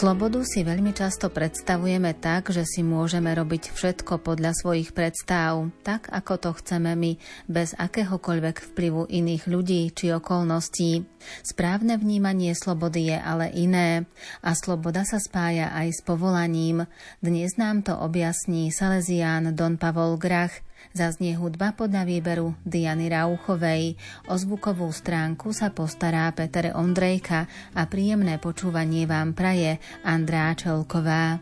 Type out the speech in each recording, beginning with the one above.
Slobodu si veľmi často predstavujeme tak, že si môžeme robiť všetko podľa svojich predstav, tak ako to chceme my, bez akéhokoľvek vplyvu iných ľudí či okolností. Správne vnímanie slobody je ale iné a sloboda sa spája aj s povolaním. Dnes nám to objasní Salesián Don Pavol Grach – Zaznie hudba podľa výberu Diany Rauchovej. O zvukovú stránku sa postará Peter Ondrejka a príjemné počúvanie vám praje Andrá Čelková.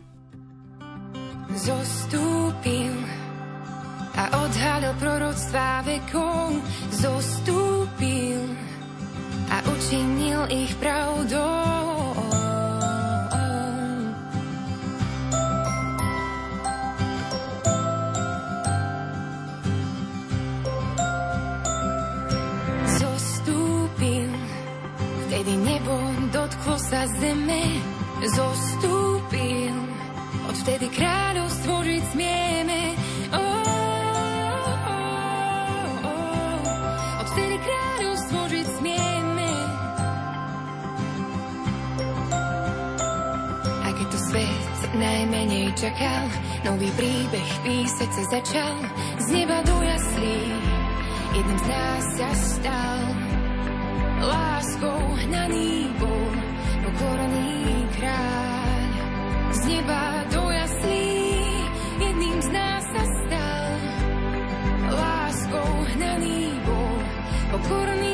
Zostúpil a odhalil proroctvá vekov, zostúpil a učinil ich pravdou. Vtedy nebo dotklo sa zeme, zostúpil. Odvtedy kráľovstvo žiť smieme. Oh, oh, oh. Odvtedy kráľovstvo žiť smieme. A keď to svet najmenej čakal, nový príbeh písať sa začal. Z neba do jaslí, jedným z nás sa stal láskou hnaný bol pokorný kráľ. Z neba do jaslí jedným z nás sa stal. Láskou hnaný bol pokorný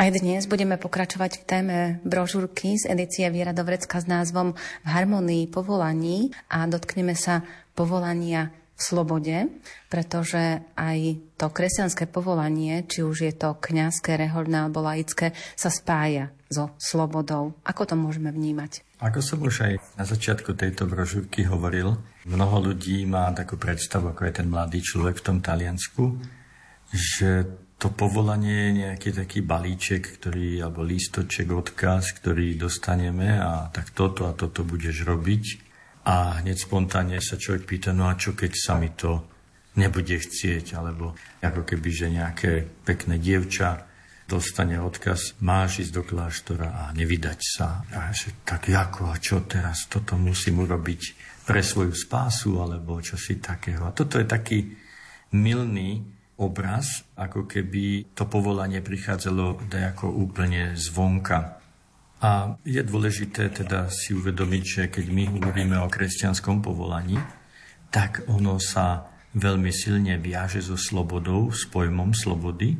Aj dnes budeme pokračovať v téme brožúrky z edície Viera Dovrecka s názvom V harmonii povolaní a dotkneme sa povolania v slobode, pretože aj to kresťanské povolanie, či už je to kňazské, reholné alebo laické, sa spája so slobodou. Ako to môžeme vnímať? Ako som už aj na začiatku tejto brožúrky hovoril, mnoho ľudí má takú predstavu, ako je ten mladý človek v tom Taliansku, že to povolanie je nejaký taký balíček, ktorý, alebo lístoček, odkaz, ktorý dostaneme a tak toto a toto budeš robiť. A hneď spontánne sa človek pýta, no a čo keď sa mi to nebude chcieť, alebo ako keby, že nejaké pekné dievča dostane odkaz, máš ísť do kláštora a nevydať sa. A že tak ako a čo teraz, toto musím urobiť pre svoju spásu, alebo čo si takého. A toto je taký milný obraz, ako keby to povolanie prichádzalo ako úplne zvonka. A je dôležité teda si uvedomiť, že keď my hovoríme o kresťanskom povolaní, tak ono sa veľmi silne viaže so slobodou, s pojmom slobody,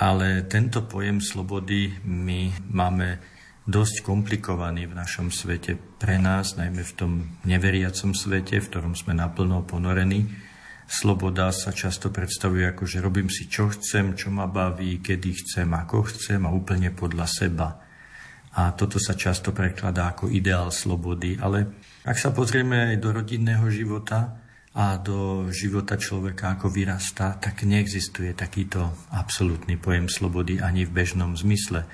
ale tento pojem slobody my máme dosť komplikovaný v našom svete pre nás, najmä v tom neveriacom svete, v ktorom sme naplno ponorení. Sloboda sa často predstavuje ako, že robím si čo chcem, čo ma baví, kedy chcem, ako chcem a úplne podľa seba. A toto sa často prekladá ako ideál slobody. Ale ak sa pozrieme aj do rodinného života, a do života človeka ako vyrastá, tak neexistuje takýto absolútny pojem slobody ani v bežnom zmysle.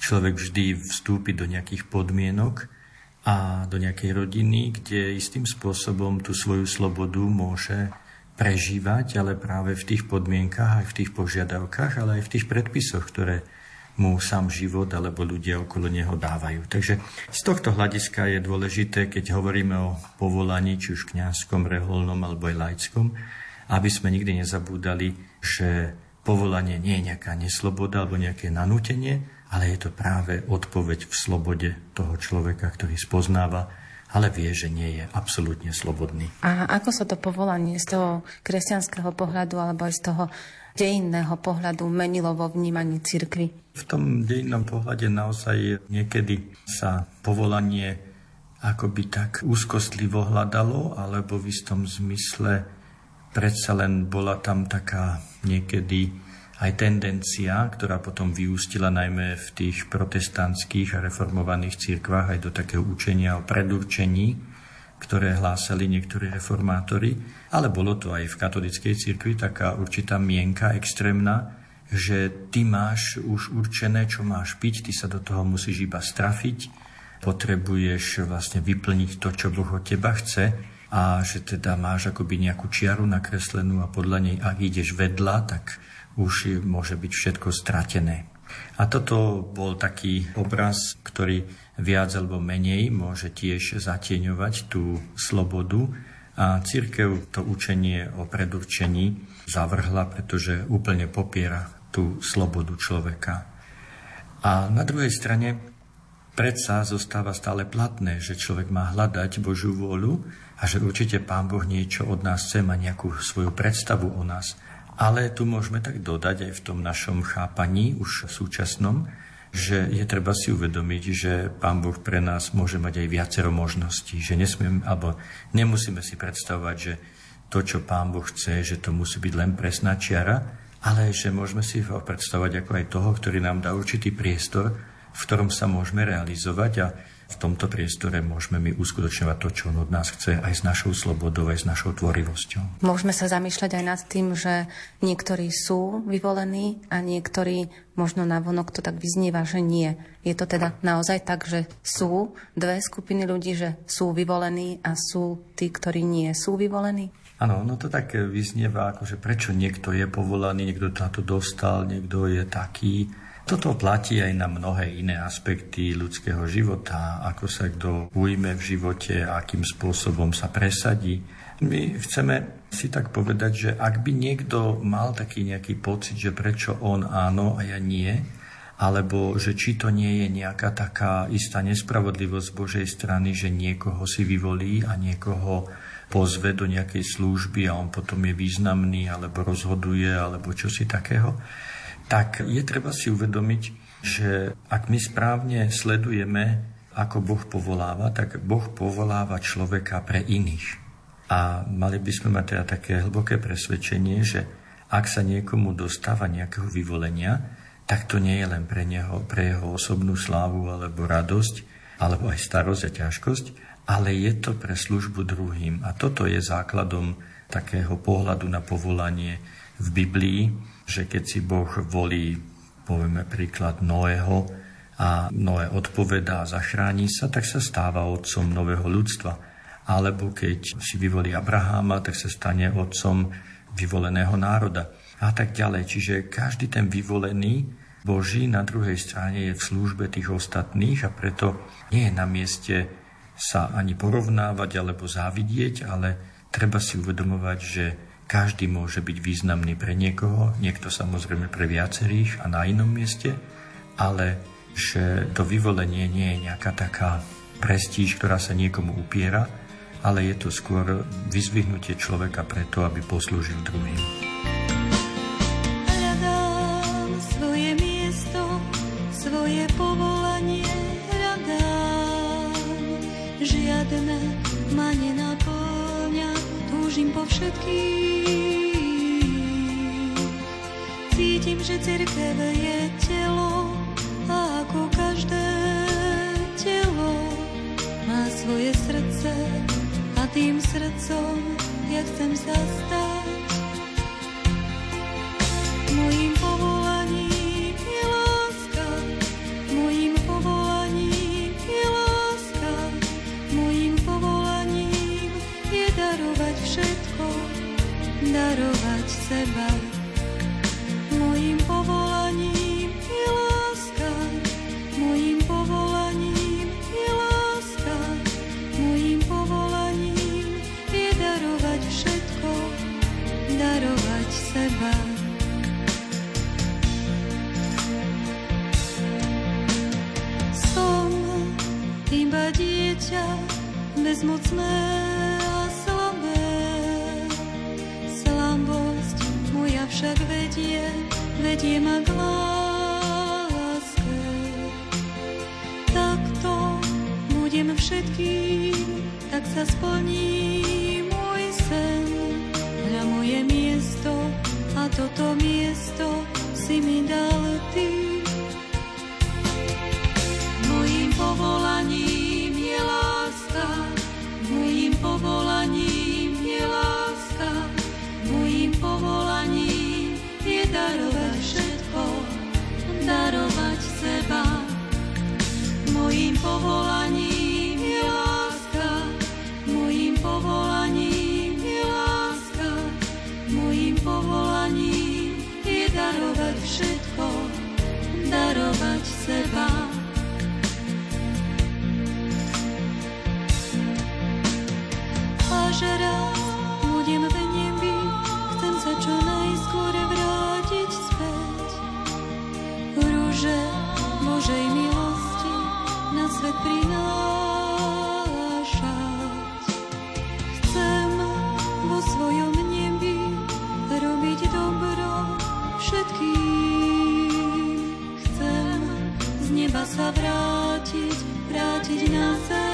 Človek vždy vstúpi do nejakých podmienok a do nejakej rodiny, kde istým spôsobom tú svoju slobodu môže prežívať, ale práve v tých podmienkach, aj v tých požiadavkách, ale aj v tých predpisoch, ktoré mu sám život alebo ľudia okolo neho dávajú. Takže z tohto hľadiska je dôležité, keď hovoríme o povolaní, či už kňazskom, reholnom alebo aj laickom, aby sme nikdy nezabúdali, že povolanie nie je nejaká nesloboda alebo nejaké nanútenie, ale je to práve odpoveď v slobode toho človeka, ktorý spoznáva, ale vie, že nie je absolútne slobodný. A ako sa to povolanie z toho kresťanského pohľadu alebo aj z toho dejinného pohľadu menilo vo vnímaní cirkvy? V tom dejinnom pohľade naozaj niekedy sa povolanie akoby tak úzkostlivo hľadalo, alebo v istom zmysle predsa len bola tam taká niekedy aj tendencia, ktorá potom vyústila najmä v tých protestantských a reformovaných cirkvách aj do takého učenia o predurčení, ktoré hlásali niektorí reformátori, ale bolo to aj v katolickej cirkvi taká určitá mienka extrémna, že ty máš už určené, čo máš piť, ty sa do toho musíš iba strafiť, potrebuješ vlastne vyplniť to, čo Boh od teba chce a že teda máš akoby nejakú čiaru nakreslenú a podľa nej, ak ideš vedľa, tak už môže byť všetko stratené. A toto bol taký obraz, ktorý viac alebo menej môže tiež zatieňovať tú slobodu. A církev to učenie o predurčení zavrhla, pretože úplne popiera tú slobodu človeka. A na druhej strane predsa zostáva stále platné, že človek má hľadať Božiu vôľu a že určite Pán Boh niečo od nás chce, má nejakú svoju predstavu o nás. Ale tu môžeme tak dodať aj v tom našom chápaní, už súčasnom, že je treba si uvedomiť, že Pán Boh pre nás môže mať aj viacero možností, že nesmiem, alebo nemusíme si predstavovať, že to, čo Pán Boh chce, že to musí byť len presná čiara, ale že môžeme si ho predstavovať ako aj toho, ktorý nám dá určitý priestor, v ktorom sa môžeme realizovať a v tomto priestore môžeme my uskutočňovať to, čo on od nás chce, aj s našou slobodou, aj s našou tvorivosťou. Môžeme sa zamýšľať aj nad tým, že niektorí sú vyvolení a niektorí možno na vonok to tak vyznieva, že nie. Je to teda naozaj tak, že sú dve skupiny ľudí, že sú vyvolení a sú tí, ktorí nie sú vyvolení? Áno, no to tak vyznieva, že prečo niekto je povolaný, niekto na to dostal, niekto je taký. Toto platí aj na mnohé iné aspekty ľudského života, ako sa kto ujme v živote, akým spôsobom sa presadí. My chceme si tak povedať, že ak by niekto mal taký nejaký pocit, že prečo on áno a ja nie, alebo že či to nie je nejaká taká istá nespravodlivosť z Božej strany, že niekoho si vyvolí a niekoho pozve do nejakej služby a on potom je významný, alebo rozhoduje, alebo čo si takého, tak je treba si uvedomiť, že ak my správne sledujeme, ako Boh povoláva, tak Boh povoláva človeka pre iných. A mali by sme mať teda také hlboké presvedčenie, že ak sa niekomu dostáva nejakého vyvolenia, tak to nie je len pre, neho, pre jeho osobnú slávu alebo radosť, alebo aj starosť a ťažkosť, ale je to pre službu druhým. A toto je základom takého pohľadu na povolanie v Biblii, že keď si Boh volí, povieme príklad Noého, a Noé odpovedá a zachráni sa, tak sa stáva otcom nového ľudstva. Alebo keď si vyvolí Abraháma, tak sa stane otcom vyvoleného národa a tak ďalej. Čiže každý ten vyvolený Boží na druhej strane je v službe tých ostatných a preto nie je na mieste sa ani porovnávať alebo závidieť, ale treba si uvedomovať, že každý môže byť významný pre niekoho, niekto samozrejme pre viacerých a na inom mieste, ale že to vyvolenie nie je nejaká taká prestíž, ktorá sa niekomu upiera, ale je to skôr vyzvihnutie človeka preto, aby poslúžil druhým. Hľadám povolanie hľadám. Žiadne ma nenaplňa, túžim po všetkých. Cítim, že cirkev je telo a ako každé telo má svoje srdce tým srdcom ja chcem sa stať. Bezmocné a slabé. Slabosť moja však vedie, vedie ma k láske. Takto budem všetkým, tak sa splní môj sen. Hľa moje miesto a toto miesto si mi dal darovať všetko, darovať seba. Sa vrátiť, vrátiť na zem.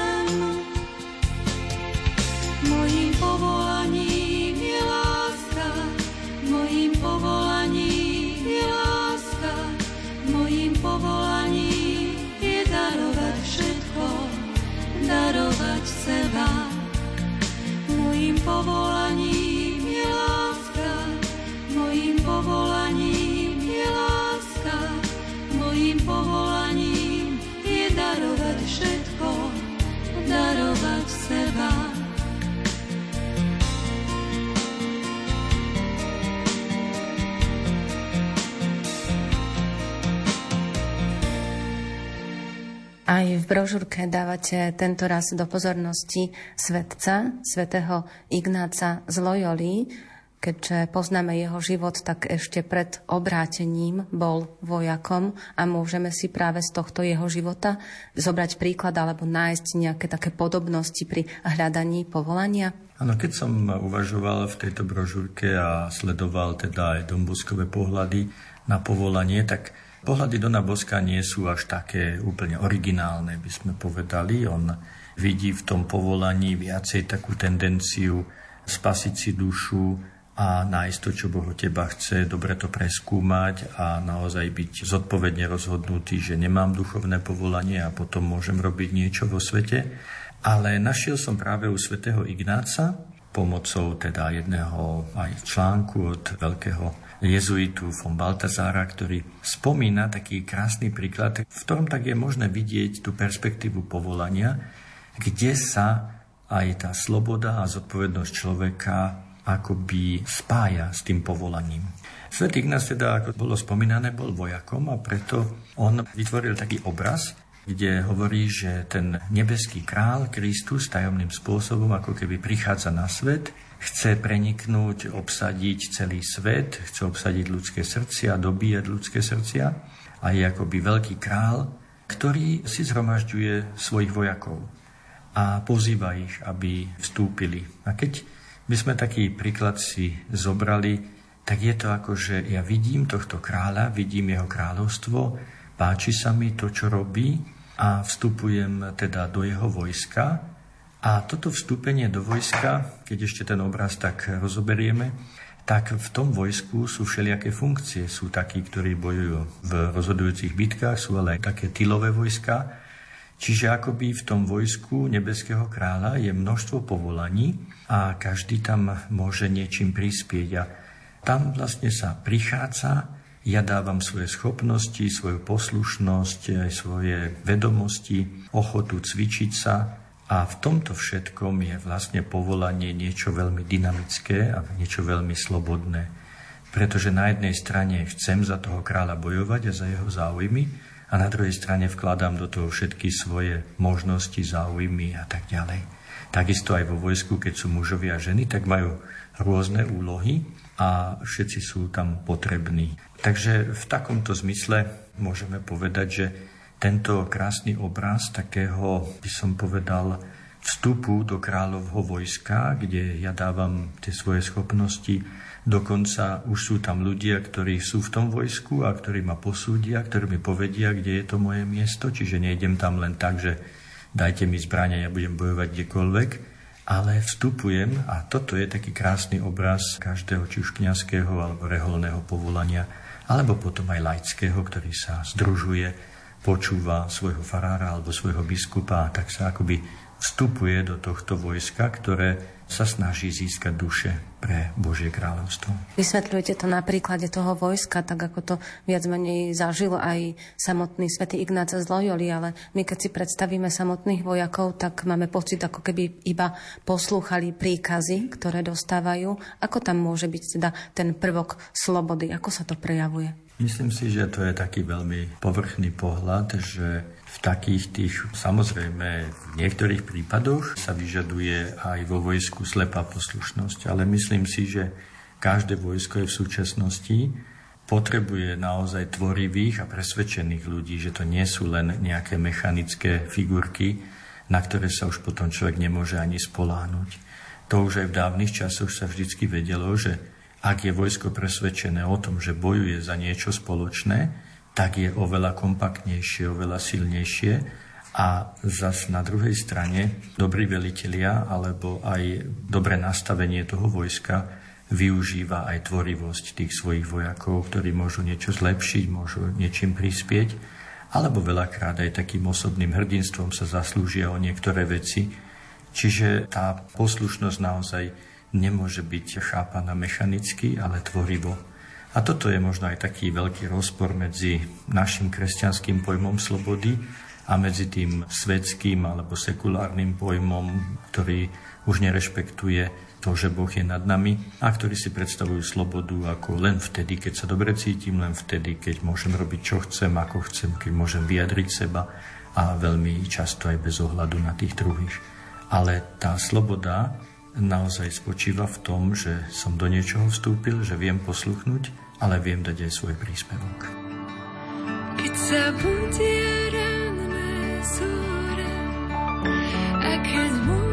Aj v brožúrke dávate tento raz do pozornosti svetca, svätého Ignáca z Loyoli. Keďže poznáme jeho život, tak ešte pred obrátením bol vojakom a môžeme si práve z tohto jeho života zobrať príklad alebo nájsť nejaké také podobnosti pri hľadaní povolania. Áno, keď som uvažoval v tejto brožúrke a sledoval teda aj dombuskové pohľady na povolanie, tak Pohľady Dona Boska nie sú až také úplne originálne, by sme povedali. On vidí v tom povolaní viacej takú tendenciu spasiť si dušu a nájsť to, čo Boh od teba chce, dobre to preskúmať a naozaj byť zodpovedne rozhodnutý, že nemám duchovné povolanie a potom môžem robiť niečo vo svete. Ale našiel som práve u svätého Ignáca pomocou teda jedného aj článku od veľkého jezuitu von Baltazára, ktorý spomína taký krásny príklad, v ktorom tak je možné vidieť tú perspektívu povolania, kde sa aj tá sloboda a zodpovednosť človeka akoby spája s tým povolaním. Svetý Ignác teda, ako bolo spomínané, bol vojakom a preto on vytvoril taký obraz, kde hovorí, že ten nebeský král Kristus tajomným spôsobom ako keby prichádza na svet, chce preniknúť, obsadiť celý svet, chce obsadiť ľudské srdcia, dobíjať ľudské srdcia a je akoby veľký král, ktorý si zhromažďuje svojich vojakov a pozýva ich, aby vstúpili. A keď by sme taký príklad si zobrali, tak je to ako, že ja vidím tohto kráľa, vidím jeho kráľovstvo, páči sa mi to, čo robí a vstupujem teda do jeho vojska. A toto vstúpenie do vojska, keď ešte ten obraz tak rozoberieme, tak v tom vojsku sú všelijaké funkcie. Sú takí, ktorí bojujú v rozhodujúcich bitkách, sú ale aj také tylové vojska. Čiže akoby v tom vojsku nebeského kráľa je množstvo povolaní a každý tam môže niečím prispieť. A tam vlastne sa prichádza, ja dávam svoje schopnosti, svoju poslušnosť, svoje vedomosti, ochotu cvičiť sa a v tomto všetkom je vlastne povolanie niečo veľmi dynamické a niečo veľmi slobodné. Pretože na jednej strane chcem za toho kráľa bojovať a za jeho záujmy a na druhej strane vkladám do toho všetky svoje možnosti, záujmy a tak ďalej. Takisto aj vo vojsku, keď sú mužovia a ženy, tak majú rôzne úlohy a všetci sú tam potrební. Takže v takomto zmysle môžeme povedať, že tento krásny obraz takého, by som povedal, vstupu do kráľovho vojska, kde ja dávam tie svoje schopnosti, dokonca už sú tam ľudia, ktorí sú v tom vojsku a ktorí ma posúdia, ktorí mi povedia, kde je to moje miesto, čiže nejdem tam len tak, že dajte mi zbrania, ja budem bojovať kdekoľvek, ale vstupujem a toto je taký krásny obraz každého či už kniazského alebo reholného povolania, alebo potom aj laického, ktorý sa združuje, počúva svojho farára alebo svojho biskupa tak sa akoby vstupuje do tohto vojska, ktoré sa snaží získať duše pre Božie kráľovstvo. Vysvetľujete to na príklade toho vojska, tak ako to viac menej zažil aj samotný svätý Ignác z Loyoli, ale my keď si predstavíme samotných vojakov, tak máme pocit, ako keby iba poslúchali príkazy, ktoré dostávajú. Ako tam môže byť teda ten prvok slobody? Ako sa to prejavuje? Myslím si, že to je taký veľmi povrchný pohľad, že v takých tých, samozrejme, v niektorých prípadoch sa vyžaduje aj vo vojsku slepá poslušnosť, ale myslím si, že každé vojsko je v súčasnosti potrebuje naozaj tvorivých a presvedčených ľudí, že to nie sú len nejaké mechanické figurky, na ktoré sa už potom človek nemôže ani spoláhnuť. To už aj v dávnych časoch sa vždycky vedelo, že ak je vojsko presvedčené o tom, že bojuje za niečo spoločné, tak je oveľa kompaktnejšie, oveľa silnejšie a zas na druhej strane dobrí velitelia alebo aj dobré nastavenie toho vojska využíva aj tvorivosť tých svojich vojakov, ktorí môžu niečo zlepšiť, môžu niečím prispieť, alebo veľakrát aj takým osobným hrdinstvom sa zaslúžia o niektoré veci. Čiže tá poslušnosť naozaj nemôže byť chápaná mechanicky, ale tvorivo. A toto je možno aj taký veľký rozpor medzi našim kresťanským pojmom slobody a medzi tým svetským alebo sekulárnym pojmom, ktorý už nerešpektuje to, že Boh je nad nami a ktorí si predstavujú slobodu ako len vtedy, keď sa dobre cítim, len vtedy, keď môžem robiť, čo chcem, ako chcem, keď môžem vyjadriť seba a veľmi často aj bez ohľadu na tých druhých. Ale tá sloboda naozaj spočíva v tom, že som do niečoho vstúpil, že viem posluchnúť ale viem dať aj svoj príspevok. Keď sa budia ranné zore a keď moje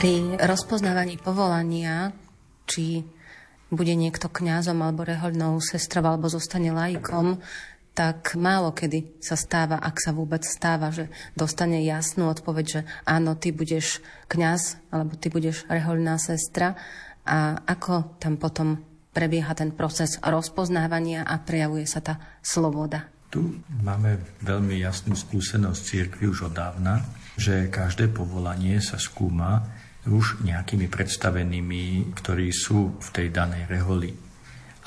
Pri rozpoznávaní povolania, či bude niekto kňazom alebo rehoľnou sestrou alebo zostane lajkom, tak málo kedy sa stáva, ak sa vôbec stáva, že dostane jasnú odpoveď, že áno, ty budeš kňaz alebo ty budeš rehoľná sestra a ako tam potom prebieha ten proces rozpoznávania a prejavuje sa tá sloboda. Tu máme veľmi jasnú skúsenosť církvy už od dávna, že každé povolanie sa skúma už nejakými predstavenými, ktorí sú v tej danej reholi.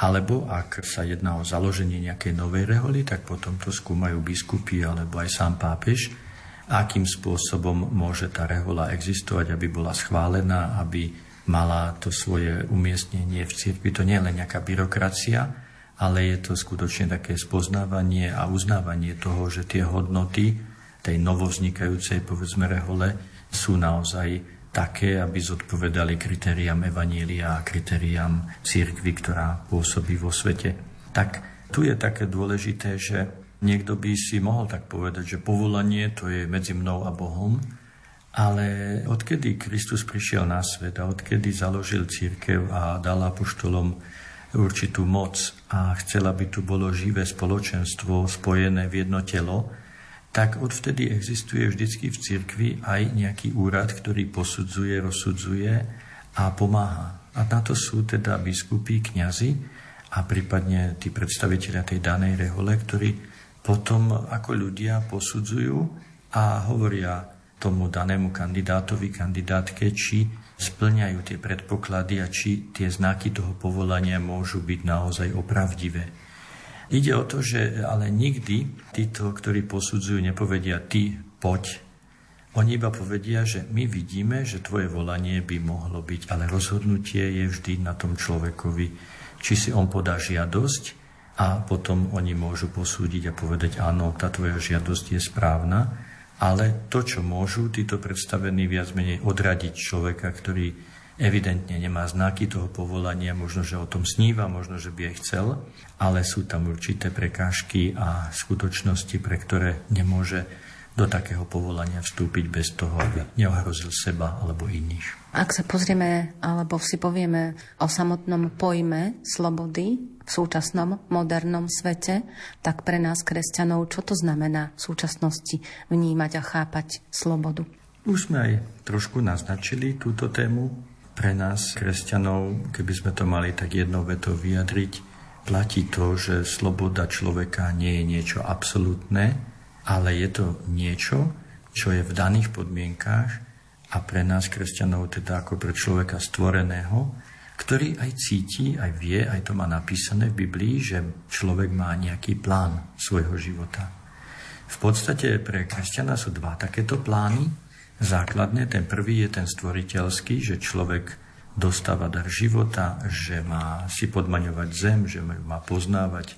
Alebo ak sa jedná o založenie nejakej novej reholi, tak potom to skúmajú biskupy alebo aj sám pápež, akým spôsobom môže tá rehola existovať, aby bola schválená, aby mala to svoje umiestnenie v cirkvi. To nie je len nejaká byrokracia, ale je to skutočne také spoznávanie a uznávanie toho, že tie hodnoty tej novovznikajúcej, povedzme, rehole sú naozaj také, aby zodpovedali kritériám Evanília a kritériám církvy, ktorá pôsobí vo svete. Tak tu je také dôležité, že niekto by si mohol tak povedať, že povolanie to je medzi mnou a Bohom, ale odkedy Kristus prišiel na svet a odkedy založil církev a dal apoštolom určitú moc a chcel, aby tu bolo živé spoločenstvo spojené v jedno telo, tak odvtedy existuje vždycky v cirkvi aj nejaký úrad, ktorý posudzuje, rozsudzuje a pomáha. A na to sú teda biskupy, kňazi a prípadne tí predstaviteľia tej danej rehole, ktorí potom ako ľudia posudzujú a hovoria tomu danému kandidátovi, kandidátke, či splňajú tie predpoklady a či tie znaky toho povolania môžu byť naozaj opravdivé. Ide o to, že ale nikdy títo, ktorí posudzujú, nepovedia ty, poď. Oni iba povedia, že my vidíme, že tvoje volanie by mohlo byť, ale rozhodnutie je vždy na tom človekovi, či si on podá žiadosť a potom oni môžu posúdiť a povedať, áno, tá tvoja žiadosť je správna, ale to, čo môžu títo predstavení viac menej odradiť človeka, ktorý evidentne nemá znaky toho povolania, možno, že o tom sníva, možno, že by aj chcel, ale sú tam určité prekážky a skutočnosti, pre ktoré nemôže do takého povolania vstúpiť bez toho, aby neohrozil seba alebo iných. Ak sa pozrieme alebo si povieme o samotnom pojme slobody v súčasnom modernom svete, tak pre nás kresťanov, čo to znamená v súčasnosti vnímať a chápať slobodu? Už sme aj trošku naznačili túto tému pre nás, kresťanov, keby sme to mali tak jednou vetou vyjadriť, platí to, že sloboda človeka nie je niečo absolútne, ale je to niečo, čo je v daných podmienkách a pre nás, kresťanov, teda ako pre človeka stvoreného, ktorý aj cíti, aj vie, aj to má napísané v Biblii, že človek má nejaký plán svojho života. V podstate pre kresťana sú dva takéto plány základné. Ten prvý je ten stvoriteľský, že človek dostáva dar života, že má si podmaňovať zem, že má poznávať,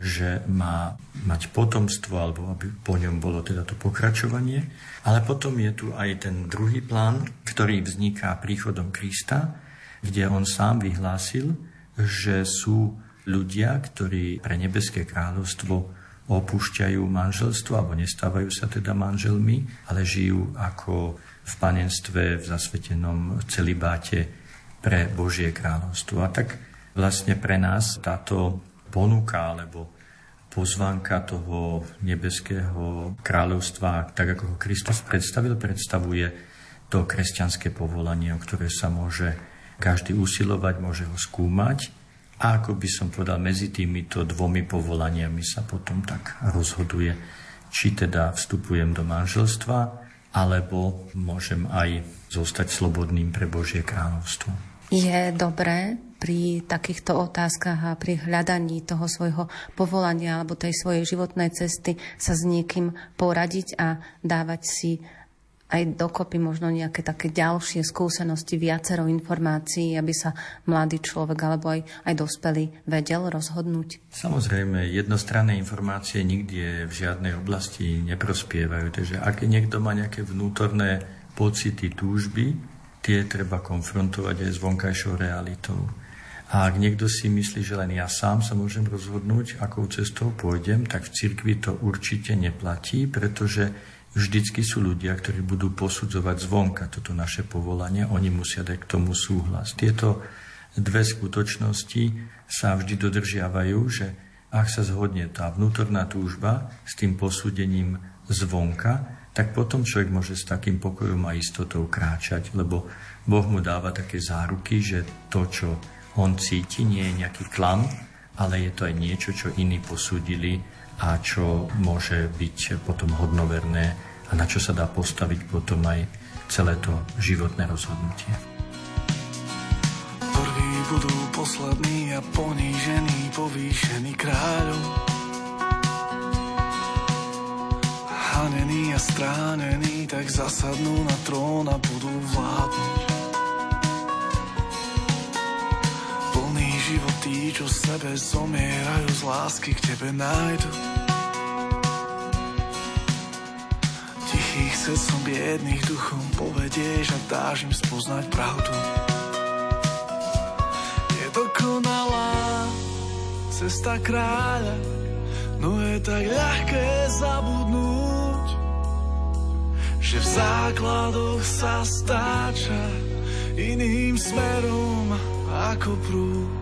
že má mať potomstvo, alebo aby po ňom bolo teda to pokračovanie. Ale potom je tu aj ten druhý plán, ktorý vzniká príchodom Krista, kde on sám vyhlásil, že sú ľudia, ktorí pre nebeské kráľovstvo opúšťajú manželstvo alebo nestávajú sa teda manželmi, ale žijú ako v panenstve, v zasvetenom celibáte pre Božie kráľovstvo. A tak vlastne pre nás táto ponuka alebo pozvánka toho nebeského kráľovstva, tak ako ho Kristus predstavil, predstavuje to kresťanské povolanie, o ktoré sa môže každý usilovať, môže ho skúmať a ako by som povedal, medzi týmito dvomi povolaniami sa potom tak rozhoduje, či teda vstupujem do manželstva, alebo môžem aj zostať slobodným pre Božie kráľovstvo. Je dobré pri takýchto otázkach a pri hľadaní toho svojho povolania alebo tej svojej životnej cesty sa s niekým poradiť a dávať si aj dokopy možno nejaké také ďalšie skúsenosti, viacero informácií, aby sa mladý človek alebo aj, aj dospelý vedel rozhodnúť? Samozrejme, jednostranné informácie nikdy v žiadnej oblasti neprospievajú. Takže ak niekto má nejaké vnútorné pocity, túžby, tie treba konfrontovať aj s vonkajšou realitou. A ak niekto si myslí, že len ja sám sa môžem rozhodnúť, akou cestou pôjdem, tak v cirkvi to určite neplatí, pretože vždycky sú ľudia, ktorí budú posudzovať zvonka toto naše povolanie, oni musia dať k tomu súhlas. Tieto dve skutočnosti sa vždy dodržiavajú, že ak sa zhodne tá vnútorná túžba s tým posúdením zvonka, tak potom človek môže s takým pokojom a istotou kráčať, lebo Boh mu dáva také záruky, že to, čo on cíti, nie je nejaký klam, ale je to aj niečo, čo iní posúdili a čo môže byť potom hodnoverné a na čo sa dá postaviť potom aj celé to životné rozhodnutie. Prví budú poslední a ponížení, povýšení kráľov Zranení a stránení, tak zasadnú na trón a budú vládnuť. Tí, čo sebe zomierajú z lásky k tebe nájdu. Tichých srdcom biedných duchom povedieš a dáš im spoznať pravdu. Je dokonalá cesta kráľa, no je tak ľahké zabudnúť že v základoch sa stáča iným smerom ako prúd.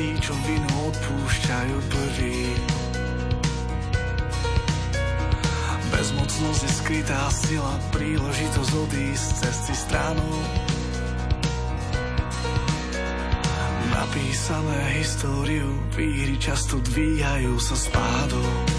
Tí, čo vinu odpúšťajú prví. Bezmocnosť je skrytá sila, príležitosť odísť cesty stranou. Napísané históriu, výhry často dvíhajú sa spádou.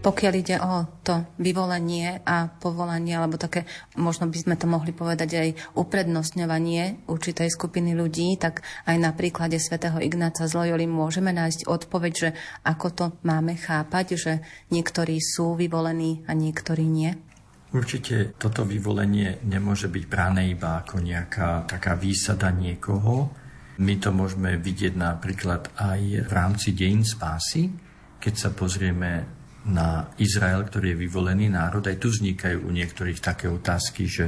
Pokiaľ ide o to vyvolenie a povolanie, alebo také, možno by sme to mohli povedať aj uprednostňovanie určitej skupiny ľudí, tak aj na príklade svätého Ignáca z Loyoli môžeme nájsť odpoveď, že ako to máme chápať, že niektorí sú vyvolení a niektorí nie? Určite toto vyvolenie nemôže byť bráne iba ako nejaká taká výsada niekoho. My to môžeme vidieť napríklad aj v rámci dejín spásy, keď sa pozrieme na Izrael, ktorý je vyvolený národ. Aj tu vznikajú u niektorých také otázky, že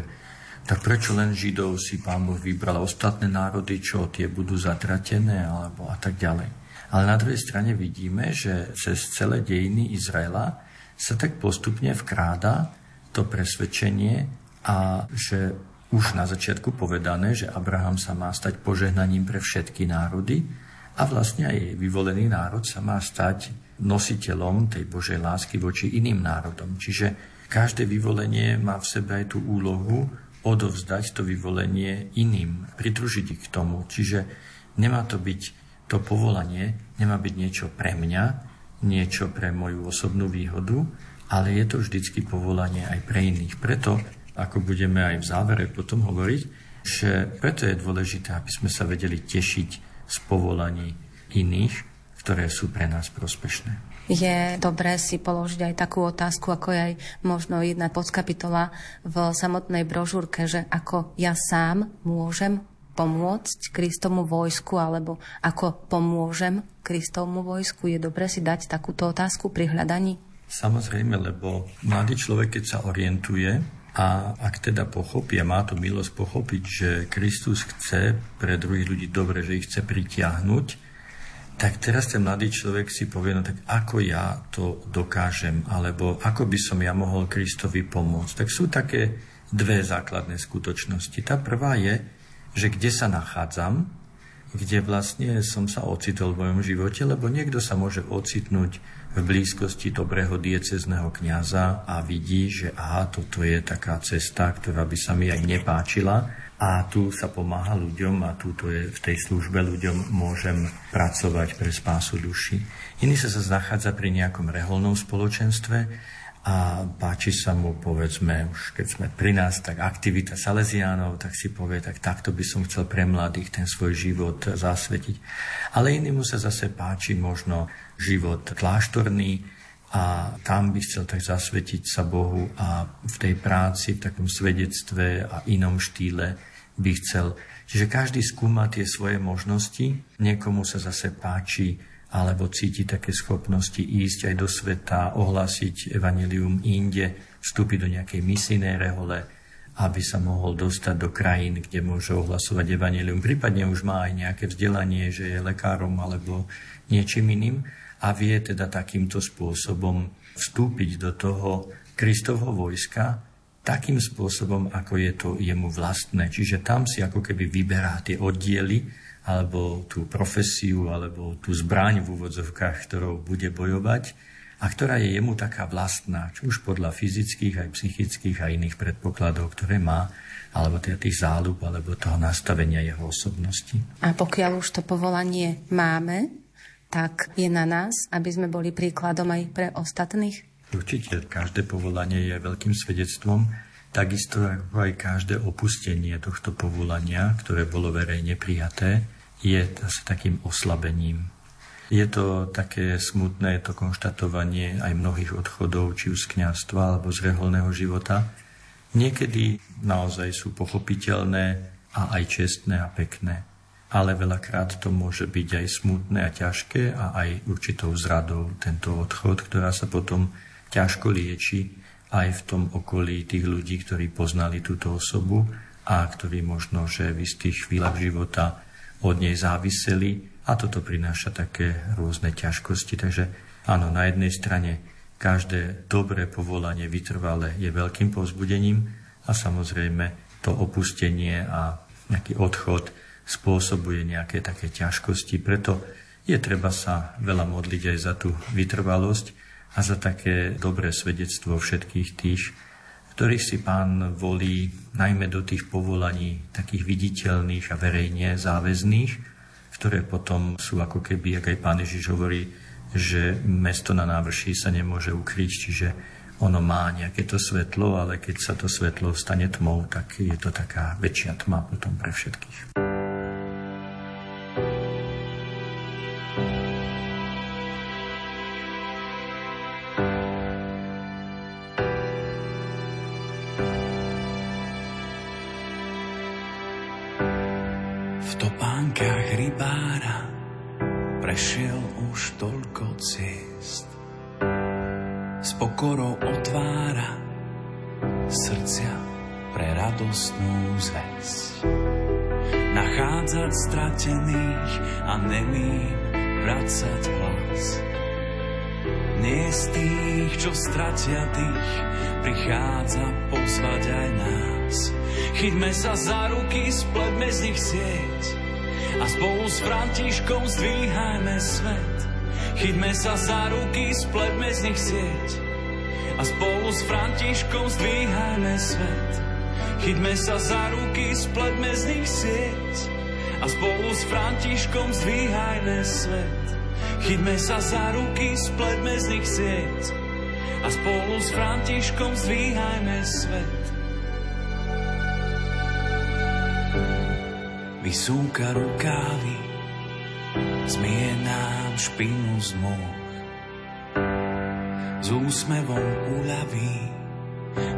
tak prečo len Židov si pán Boh vybral ostatné národy, čo tie budú zatratené, alebo a tak ďalej. Ale na druhej strane vidíme, že cez celé dejiny Izraela sa tak postupne vkráda to presvedčenie a že už na začiatku povedané, že Abraham sa má stať požehnaním pre všetky národy a vlastne aj vyvolený národ sa má stať nositeľom tej Božej lásky voči iným národom. Čiže každé vyvolenie má v sebe aj tú úlohu odovzdať to vyvolenie iným, pridružiť ich k tomu. Čiže nemá to byť to povolanie, nemá byť niečo pre mňa, niečo pre moju osobnú výhodu, ale je to vždycky povolanie aj pre iných. Preto, ako budeme aj v závere potom hovoriť, že preto je dôležité, aby sme sa vedeli tešiť z povolaní iných, ktoré sú pre nás prospešné. Je dobré si položiť aj takú otázku, ako je aj možno jedna podskapitola v samotnej brožúrke, že ako ja sám môžem pomôcť Kristomu vojsku, alebo ako pomôžem Kristovmu vojsku. Je dobré si dať takúto otázku pri hľadaní? Samozrejme, lebo mladý človek, keď sa orientuje, a ak teda pochopí a má tu milosť pochopiť, že Kristus chce pre druhých ľudí dobre, že ich chce pritiahnuť, tak teraz ten mladý človek si povie, no tak ako ja to dokážem, alebo ako by som ja mohol Kristovi pomôcť. Tak sú také dve základné skutočnosti. Tá prvá je, že kde sa nachádzam, kde vlastne som sa ocitol v mojom živote, lebo niekto sa môže ocitnúť v blízkosti dobrého diecezného kniaza a vidí, že aha, toto je taká cesta, ktorá by sa mi aj nepáčila a tu sa pomáha ľuďom a túto je v tej službe ľuďom môžem pracovať pre spásu duši. Iný sa zase nachádza pri nejakom reholnom spoločenstve a páči sa mu, povedzme, už keď sme pri nás, tak aktivita Salesiánov, tak si povie, tak takto by som chcel pre mladých ten svoj život zasvetiť. Ale inému sa zase páči možno život kláštorný a tam by chcel tak zasvetiť sa Bohu a v tej práci, v takom svedectve a inom štýle by chcel. Čiže každý skúma tie svoje možnosti, niekomu sa zase páči alebo cíti také schopnosti ísť aj do sveta, ohlásiť evanilium inde, vstúpiť do nejakej misijnej rehole, aby sa mohol dostať do krajín, kde môže ohlasovať evanilium. Prípadne už má aj nejaké vzdelanie, že je lekárom alebo niečím iným a vie teda takýmto spôsobom vstúpiť do toho Kristovho vojska takým spôsobom, ako je to jemu vlastné. Čiže tam si ako keby vyberá tie oddiely, alebo tú profesiu, alebo tú zbraň v úvodzovkách, ktorou bude bojovať a ktorá je jemu taká vlastná, či už podľa fyzických, aj psychických a iných predpokladov, ktoré má, alebo teda tých záľub, alebo toho nastavenia jeho osobnosti. A pokiaľ už to povolanie máme, tak je na nás, aby sme boli príkladom aj pre ostatných? Určite, každé povolanie je veľkým svedectvom, takisto ako aj každé opustenie tohto povolania, ktoré bolo verejne prijaté, je zase takým oslabením. Je to také smutné to konštatovanie aj mnohých odchodov, či už z kniazstva alebo z reholného života. Niekedy naozaj sú pochopiteľné a aj čestné a pekné. Ale veľakrát to môže byť aj smutné a ťažké a aj určitou zradou tento odchod, ktorá sa potom ťažko lieči aj v tom okolí tých ľudí, ktorí poznali túto osobu a ktorí možno, že v istých chvíľach života od nej záviseli a toto prináša také rôzne ťažkosti. Takže áno, na jednej strane každé dobré povolanie vytrvalé je veľkým povzbudením a samozrejme to opustenie a nejaký odchod spôsobuje nejaké také ťažkosti. Preto je treba sa veľa modliť aj za tú vytrvalosť a za také dobré svedectvo všetkých tých, ktorých si pán volí najmä do tých povolaní takých viditeľných a verejne záväzných, ktoré potom sú ako keby, ak aj pán Ježiš hovorí, že mesto na návrší sa nemôže ukryť, čiže ono má nejaké to svetlo, ale keď sa to svetlo stane tmou, tak je to taká väčšia tma potom pre všetkých. Františkom zdvíhajme svet. Chyťme sa za ruky, spletme z nich sieť a spolu s Františkom zdvíhajme svet. Chyťme sa za ruky, spletme z nich sieť a spolu s Františkom zdvíhajme svet. Chyťme sa za ruky, spletme z nich sieť a spolu s Františkom zdvíhajme svet. Vysúka rukávy, nám špinu z môj s úsmevom uľaví,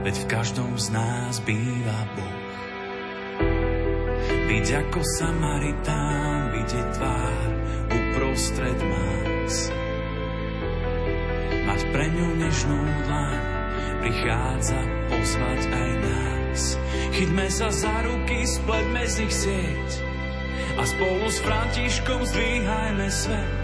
veď v každom z nás býva Boh. Byť ako Samaritán, vidieť tvár uprostred más. Mať pre ňu nežnú dlaň, prichádza pozvať aj nás. Chyťme sa za ruky, spletme z nich sieť a spolu s Františkom zdvíhajme svet.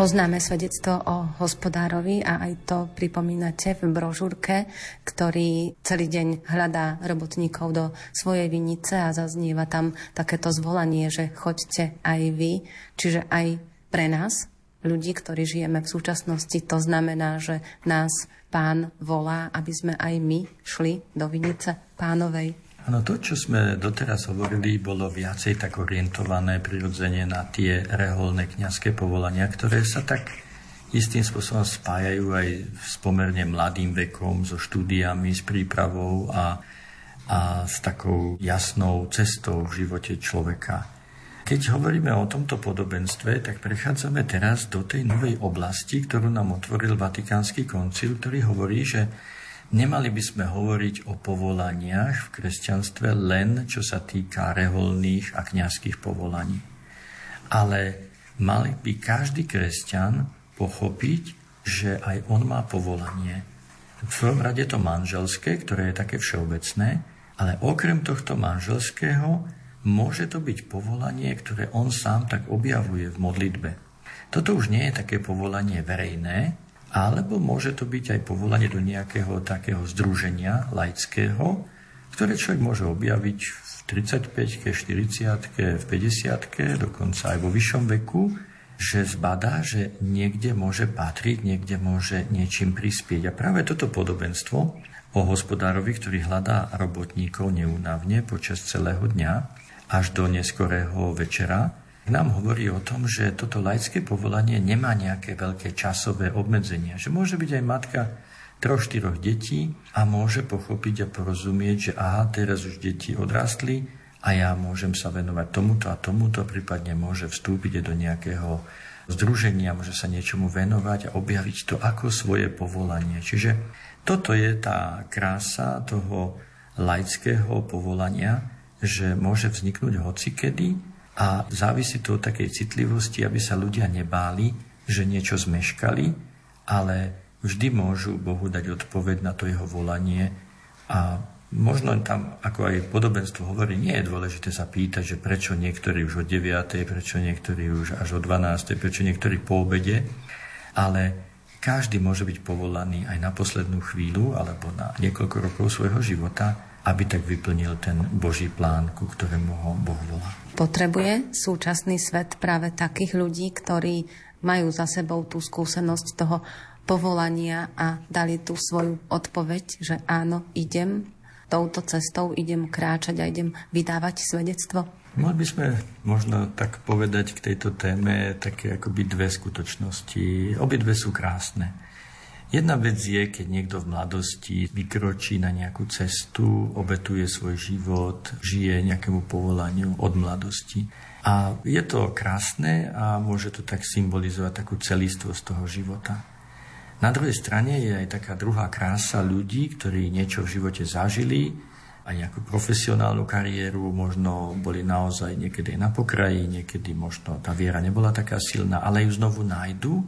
Poznáme svedectvo o hospodárovi a aj to pripomínate v brožúrke, ktorý celý deň hľadá robotníkov do svojej vinice a zaznieva tam takéto zvolanie, že choďte aj vy, čiže aj pre nás, ľudí, ktorí žijeme v súčasnosti, to znamená, že nás pán volá, aby sme aj my šli do vinice pánovej. Áno, to, čo sme doteraz hovorili, bolo viacej tak orientované prirodzene na tie reholné kňazské povolania, ktoré sa tak istým spôsobom spájajú aj s pomerne mladým vekom, so štúdiami, s prípravou a, a s takou jasnou cestou v živote človeka. Keď hovoríme o tomto podobenstve, tak prechádzame teraz do tej novej oblasti, ktorú nám otvoril Vatikánsky koncil, ktorý hovorí, že Nemali by sme hovoriť o povolaniach v kresťanstve len čo sa týka reholných a kňazských povolaní. Ale mali by každý kresťan pochopiť, že aj on má povolanie. V prvom rade to manželské, ktoré je také všeobecné, ale okrem tohto manželského môže to byť povolanie, ktoré on sám tak objavuje v modlitbe. Toto už nie je také povolanie verejné, alebo môže to byť aj povolanie do nejakého takého združenia laického, ktoré človek môže objaviť v 35 40 v 50 dokonca aj vo vyššom veku, že zbadá, že niekde môže patriť, niekde môže niečím prispieť. A práve toto podobenstvo o hospodárovi, ktorý hľadá robotníkov neúnavne počas celého dňa až do neskorého večera, nám hovorí o tom, že toto laické povolanie nemá nejaké veľké časové obmedzenia. Že môže byť aj matka troch, štyroch detí a môže pochopiť a porozumieť, že aha, teraz už deti odrastli a ja môžem sa venovať tomuto a tomuto, prípadne môže vstúpiť do nejakého združenia, môže sa niečomu venovať a objaviť to ako svoje povolanie. Čiže toto je tá krása toho laického povolania, že môže vzniknúť hocikedy a závisí to od takej citlivosti, aby sa ľudia nebáli, že niečo zmeškali, ale vždy môžu Bohu dať odpoveď na to jeho volanie. A možno tam, ako aj podobenstvo hovorí, nie je dôležité sa pýtať, že prečo niektorí už o 9, prečo niektorí už až o 12, prečo niektorí po obede, ale každý môže byť povolaný aj na poslednú chvíľu alebo na niekoľko rokov svojho života aby tak vyplnil ten Boží plán, ku ktorému ho Boh volá. Potrebuje súčasný svet práve takých ľudí, ktorí majú za sebou tú skúsenosť toho povolania a dali tú svoju odpoveď, že áno, idem touto cestou, idem kráčať a idem vydávať svedectvo? Mohli by sme možno tak povedať k tejto téme také akoby dve skutočnosti. Obidve sú krásne. Jedna vec je, keď niekto v mladosti vykročí na nejakú cestu, obetuje svoj život, žije nejakému povolaniu od mladosti. A je to krásne a môže to tak symbolizovať takú celistvo z toho života. Na druhej strane je aj taká druhá krása ľudí, ktorí niečo v živote zažili, aj nejakú profesionálnu kariéru, možno boli naozaj niekedy na pokraji, niekedy možno tá viera nebola taká silná, ale ju znovu nájdu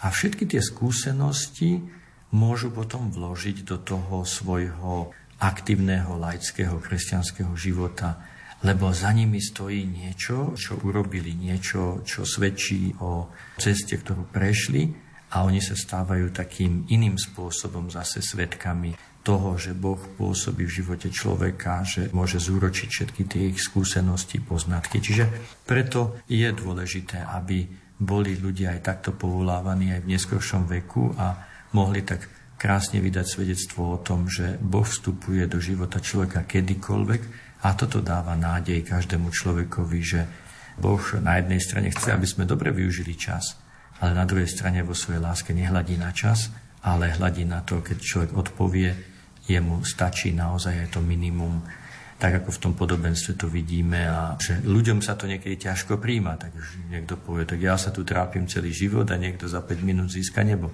a všetky tie skúsenosti môžu potom vložiť do toho svojho aktívneho laického kresťanského života, lebo za nimi stojí niečo, čo urobili, niečo, čo svedčí o ceste, ktorú prešli a oni sa stávajú takým iným spôsobom zase svetkami toho, že Boh pôsobí v živote človeka, že môže zúročiť všetky tie ich skúsenosti, poznatky. Čiže preto je dôležité, aby boli ľudia aj takto povolávaní aj v neskôršom veku a mohli tak krásne vydať svedectvo o tom, že Boh vstupuje do života človeka kedykoľvek a toto dáva nádej každému človekovi, že Boh na jednej strane chce, aby sme dobre využili čas, ale na druhej strane vo svojej láske nehľadí na čas, ale hľadí na to, keď človek odpovie jemu stačí naozaj aj to minimum, tak ako v tom podobenstve to vidíme a že ľuďom sa to niekedy ťažko príjma, takže niekto povie, tak ja sa tu trápim celý život a niekto za 5 minút získa nebo.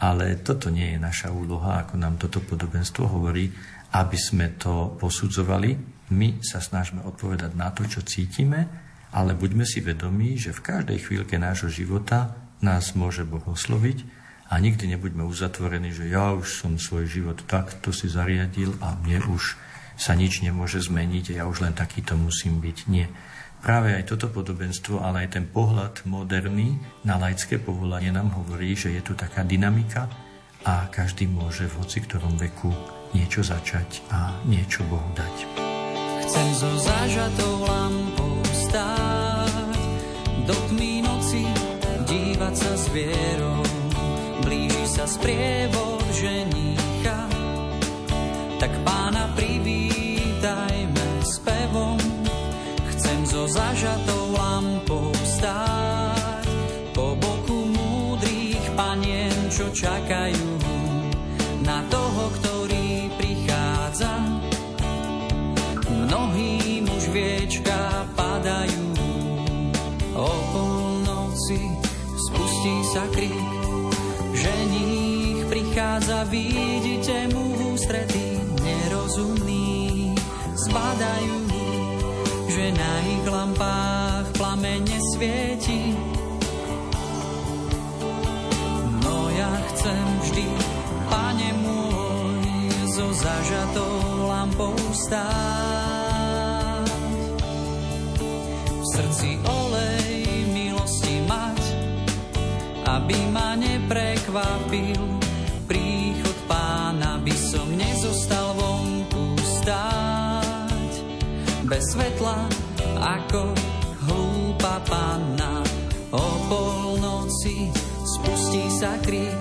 Ale toto nie je naša úloha, ako nám toto podobenstvo hovorí, aby sme to posudzovali. My sa snažíme odpovedať na to, čo cítime, ale buďme si vedomí, že v každej chvíľke nášho života nás môže Boh osloviť a nikdy nebuďme uzatvorení, že ja už som svoj život takto si zariadil a mne už sa nič nemôže zmeniť a ja už len takýto musím byť. Nie. Práve aj toto podobenstvo, ale aj ten pohľad moderný na laické povolanie nám hovorí, že je tu taká dynamika a každý môže v hoci ktorom veku niečo začať a niečo Bohu dať. Chcem so zažatou lampou stáť, do tmy noci dívať sa s vierou sa sprievod ženícha, tak pána privítajme spevom. Chcem so zažatou lampou stáť, po boku múdrych panien, čo čakajú na toho, ktorý prichádza. Mnohým už viečka padajú, o polnoci spustí sa krík prichádza, vidíte mu v ústretí nerozumný. Zbadajú, že na ich lampách plamene svieti. No ja chcem vždy, pane môj, so zažatou lampou stáť. V srdci olej milosti mať, aby ma neprekvapil bez svetla ako hlúpa panna. O polnoci spustí sa krík,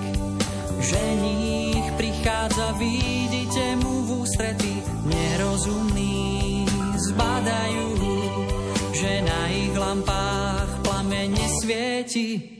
ženích prichádza, vidíte mu v ústrety nerozumný. Zbadajú, že na ich lampách plamene svieti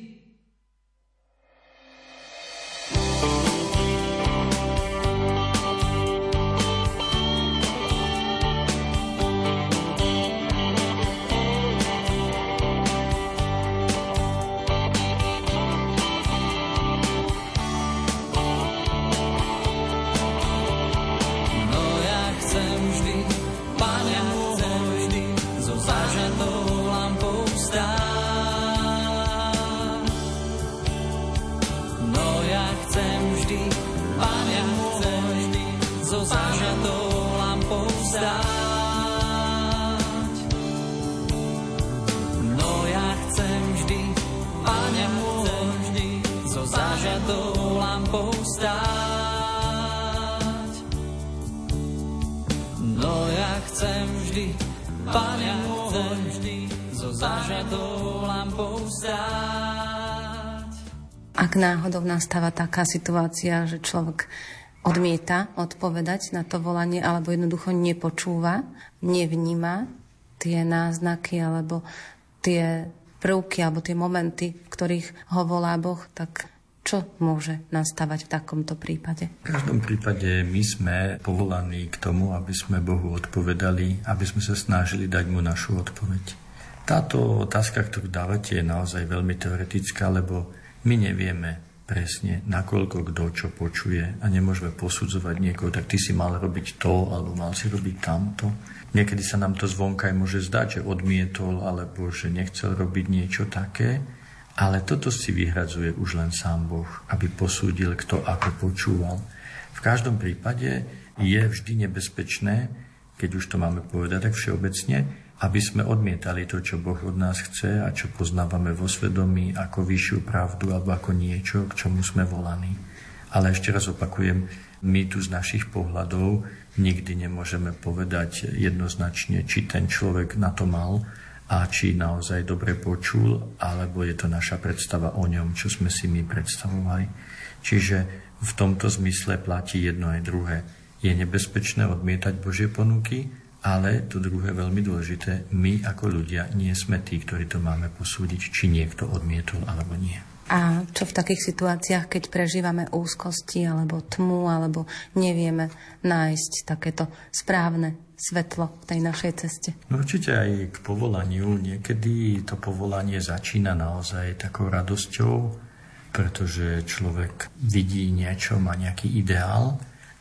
náhodou nastáva taká situácia, že človek odmieta odpovedať na to volanie alebo jednoducho nepočúva, nevníma tie náznaky alebo tie prvky alebo tie momenty, v ktorých ho volá Boh, tak čo môže nastávať v takomto prípade? V každom prípade my sme povolaní k tomu, aby sme Bohu odpovedali, aby sme sa snažili dať mu našu odpoveď. Táto otázka, ktorú dávate, je naozaj veľmi teoretická, lebo my nevieme presne, nakoľko kto čo počuje a nemôžeme posudzovať niekoho, tak ty si mal robiť to, alebo mal si robiť tamto. Niekedy sa nám to zvonka aj môže zdať, že odmietol, alebo že nechcel robiť niečo také, ale toto si vyhradzuje už len sám Boh, aby posúdil, kto ako počúval. V každom prípade je vždy nebezpečné, keď už to máme povedať tak všeobecne, aby sme odmietali to, čo Boh od nás chce a čo poznávame vo svedomí ako vyššiu pravdu alebo ako niečo, k čomu sme volaní. Ale ešte raz opakujem, my tu z našich pohľadov nikdy nemôžeme povedať jednoznačne, či ten človek na to mal a či naozaj dobre počul, alebo je to naša predstava o ňom, čo sme si my predstavovali. Čiže v tomto zmysle platí jedno aj druhé. Je nebezpečné odmietať Božie ponuky, ale to druhé veľmi dôležité, my ako ľudia nie sme tí, ktorí to máme posúdiť, či niekto odmietol alebo nie. A čo v takých situáciách, keď prežívame úzkosti alebo tmu, alebo nevieme nájsť takéto správne svetlo v tej našej ceste? No určite aj k povolaniu. Niekedy to povolanie začína naozaj takou radosťou, pretože človek vidí niečo, má nejaký ideál,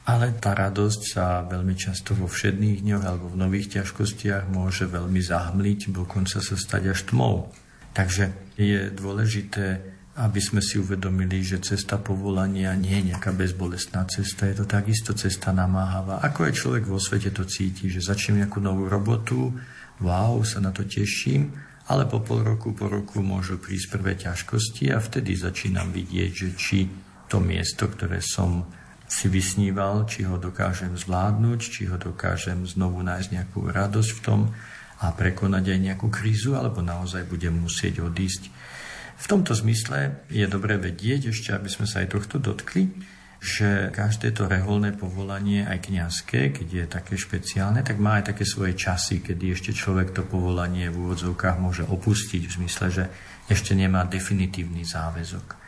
ale tá radosť sa veľmi často vo všedných dňoch alebo v nových ťažkostiach môže veľmi zahmliť, dokonca sa stať až tmou. Takže je dôležité aby sme si uvedomili, že cesta povolania nie je nejaká bezbolestná cesta, je to takisto cesta namáhavá. Ako aj človek vo svete to cíti, že začnem nejakú novú robotu, wow, sa na to teším, ale po pol roku, po roku môžu prísť prvé ťažkosti a vtedy začínam vidieť, že či to miesto, ktoré som si vysníval, či ho dokážem zvládnuť, či ho dokážem znovu nájsť nejakú radosť v tom a prekonať aj nejakú krízu, alebo naozaj budem musieť odísť v tomto zmysle je dobré vedieť, ešte aby sme sa aj tohto dotkli, že každé to reholné povolanie, aj kňazské, keď je také špeciálne, tak má aj také svoje časy, kedy ešte človek to povolanie v úvodzovkách môže opustiť, v zmysle, že ešte nemá definitívny záväzok.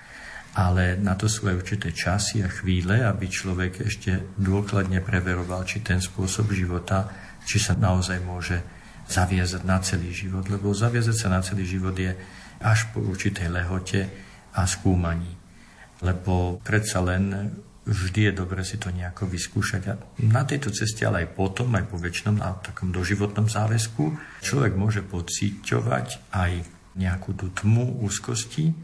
Ale na to sú aj určité časy a chvíle, aby človek ešte dôkladne preveroval, či ten spôsob života, či sa naozaj môže zaviazať na celý život. Lebo zaviazať sa na celý život je až po určitej lehote a skúmaní. Lebo predsa len vždy je dobre si to nejako vyskúšať. A na tejto ceste, ale aj potom, aj po väčšnom a takom doživotnom záväzku, človek môže pociťovať aj nejakú tú tmu úzkosti,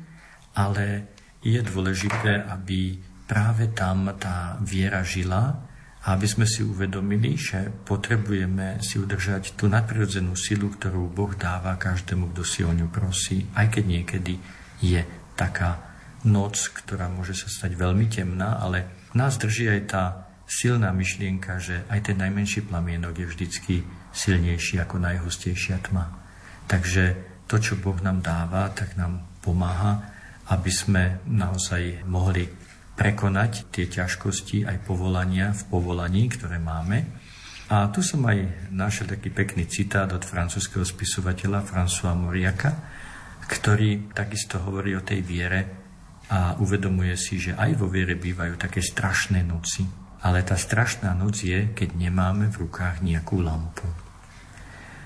ale je dôležité, aby práve tam tá viera žila aby sme si uvedomili, že potrebujeme si udržať tú nadprirodzenú silu, ktorú Boh dáva každému, kto si o ňu prosí, aj keď niekedy je taká noc, ktorá môže sa stať veľmi temná, ale nás drží aj tá silná myšlienka, že aj ten najmenší plamienok je vždycky silnejší ako najhustejšia tma. Takže to, čo Boh nám dáva, tak nám pomáha, aby sme naozaj mohli prekonať tie ťažkosti aj povolania v povolaní, ktoré máme. A tu som aj našiel taký pekný citát od francúzského spisovateľa François Moriaka, ktorý takisto hovorí o tej viere a uvedomuje si, že aj vo viere bývajú také strašné noci. Ale tá strašná noc je, keď nemáme v rukách nejakú lampu.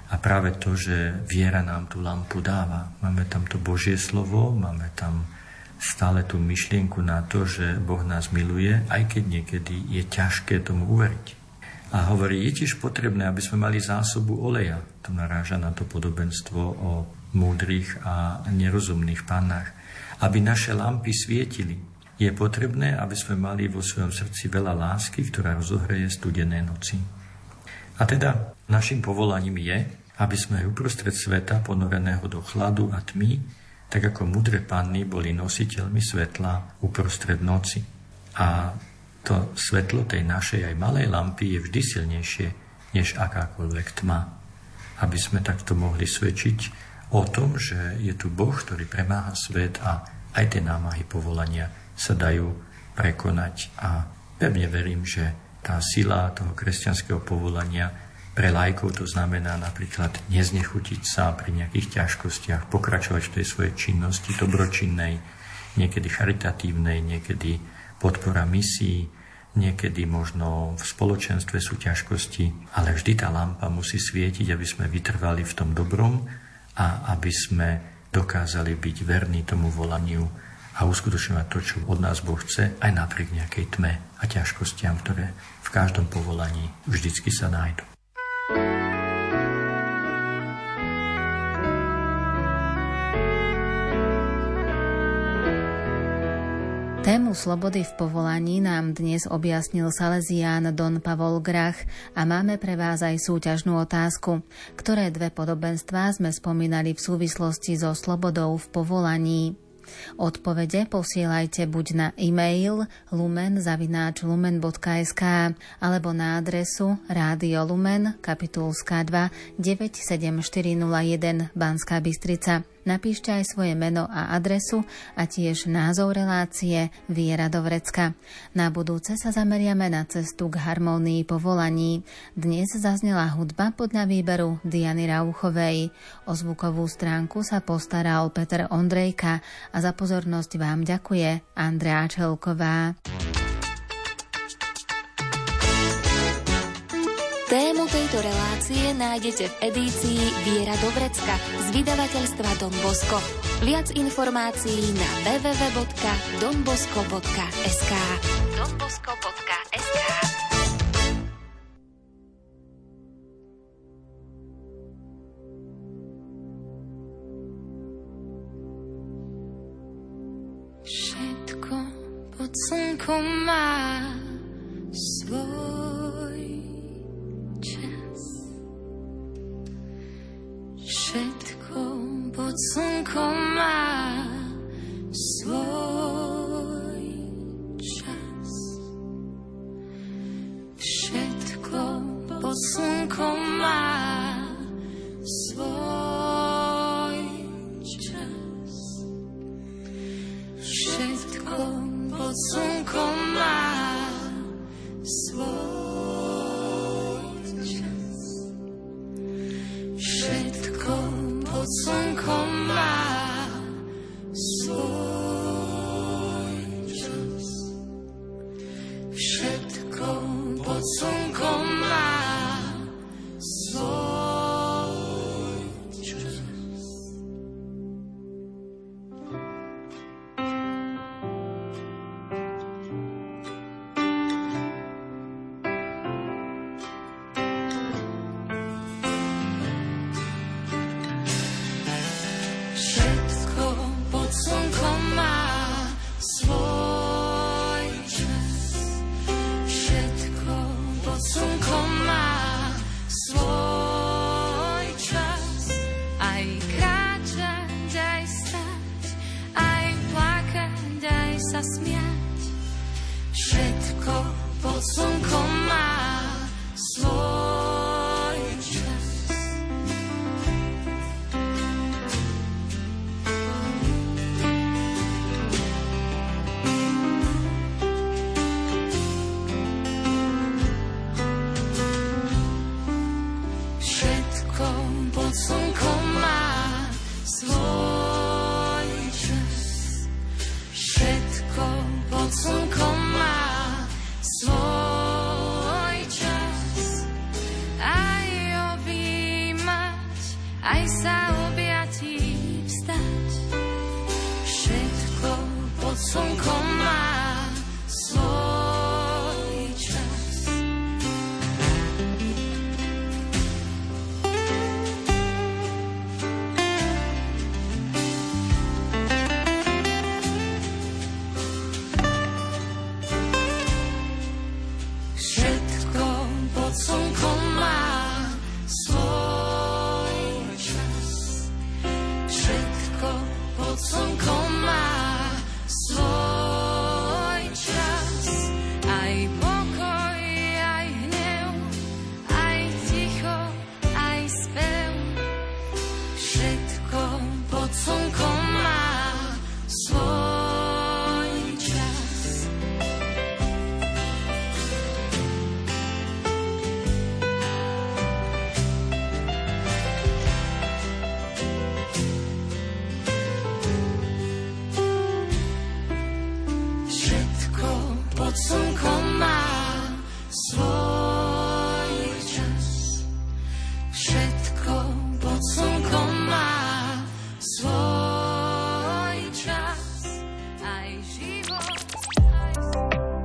A práve to, že viera nám tú lampu dáva. Máme tam to Božie slovo, máme tam stále tú myšlienku na to, že Boh nás miluje, aj keď niekedy je ťažké tomu uveriť. A hovorí, je tiež potrebné, aby sme mali zásobu oleja. To naráža na to podobenstvo o múdrych a nerozumných pánach. Aby naše lampy svietili. Je potrebné, aby sme mali vo svojom srdci veľa lásky, ktorá rozohreje studené noci. A teda našim povolaním je, aby sme uprostred sveta ponoreného do chladu a tmy tak ako mudré panny boli nositeľmi svetla uprostred noci. A to svetlo tej našej aj malej lampy je vždy silnejšie než akákoľvek tma. Aby sme takto mohli svedčiť o tom, že je tu Boh, ktorý premáha svet a aj tie námahy povolania sa dajú prekonať. A pevne verím, že tá sila toho kresťanského povolania pre lajkov to znamená napríklad neznechutiť sa pri nejakých ťažkostiach, pokračovať v tej svojej činnosti dobročinnej, niekedy charitatívnej, niekedy podpora misií, niekedy možno v spoločenstve sú ťažkosti, ale vždy tá lampa musí svietiť, aby sme vytrvali v tom dobrom a aby sme dokázali byť verní tomu volaniu a uskutočňovať to, čo od nás Boh chce, aj napriek nejakej tme a ťažkostiam, ktoré v každom povolaní vždycky sa nájdú. Tému slobody v povolaní nám dnes objasnil Salesián Don Pavol Grach a máme pre vás aj súťažnú otázku. Ktoré dve podobenstvá sme spomínali v súvislosti so slobodou v povolaní? Odpovede posielajte buď na e-mail lumen.lumen.sk alebo na adresu Rádio Lumen, kapitulská 2 97401 Banská Bystrica. Napíšte aj svoje meno a adresu a tiež názov relácie Viera do vrecka. Na budúce sa zameriame na cestu k harmónii povolaní. Dnes zaznela hudba podľa výberu Diany Rauchovej. O zvukovú stránku sa postaral Peter Ondrejka a za pozornosť vám ďakuje Andrea Čelková. Tému tejto relácie nájdete v edícii Viera Dobrecka z vydavateľstva Don Bosco. Viac informácií na www.donbosco.sk donbosco.sk Všetko pod slnkom má svoj pod slnkom má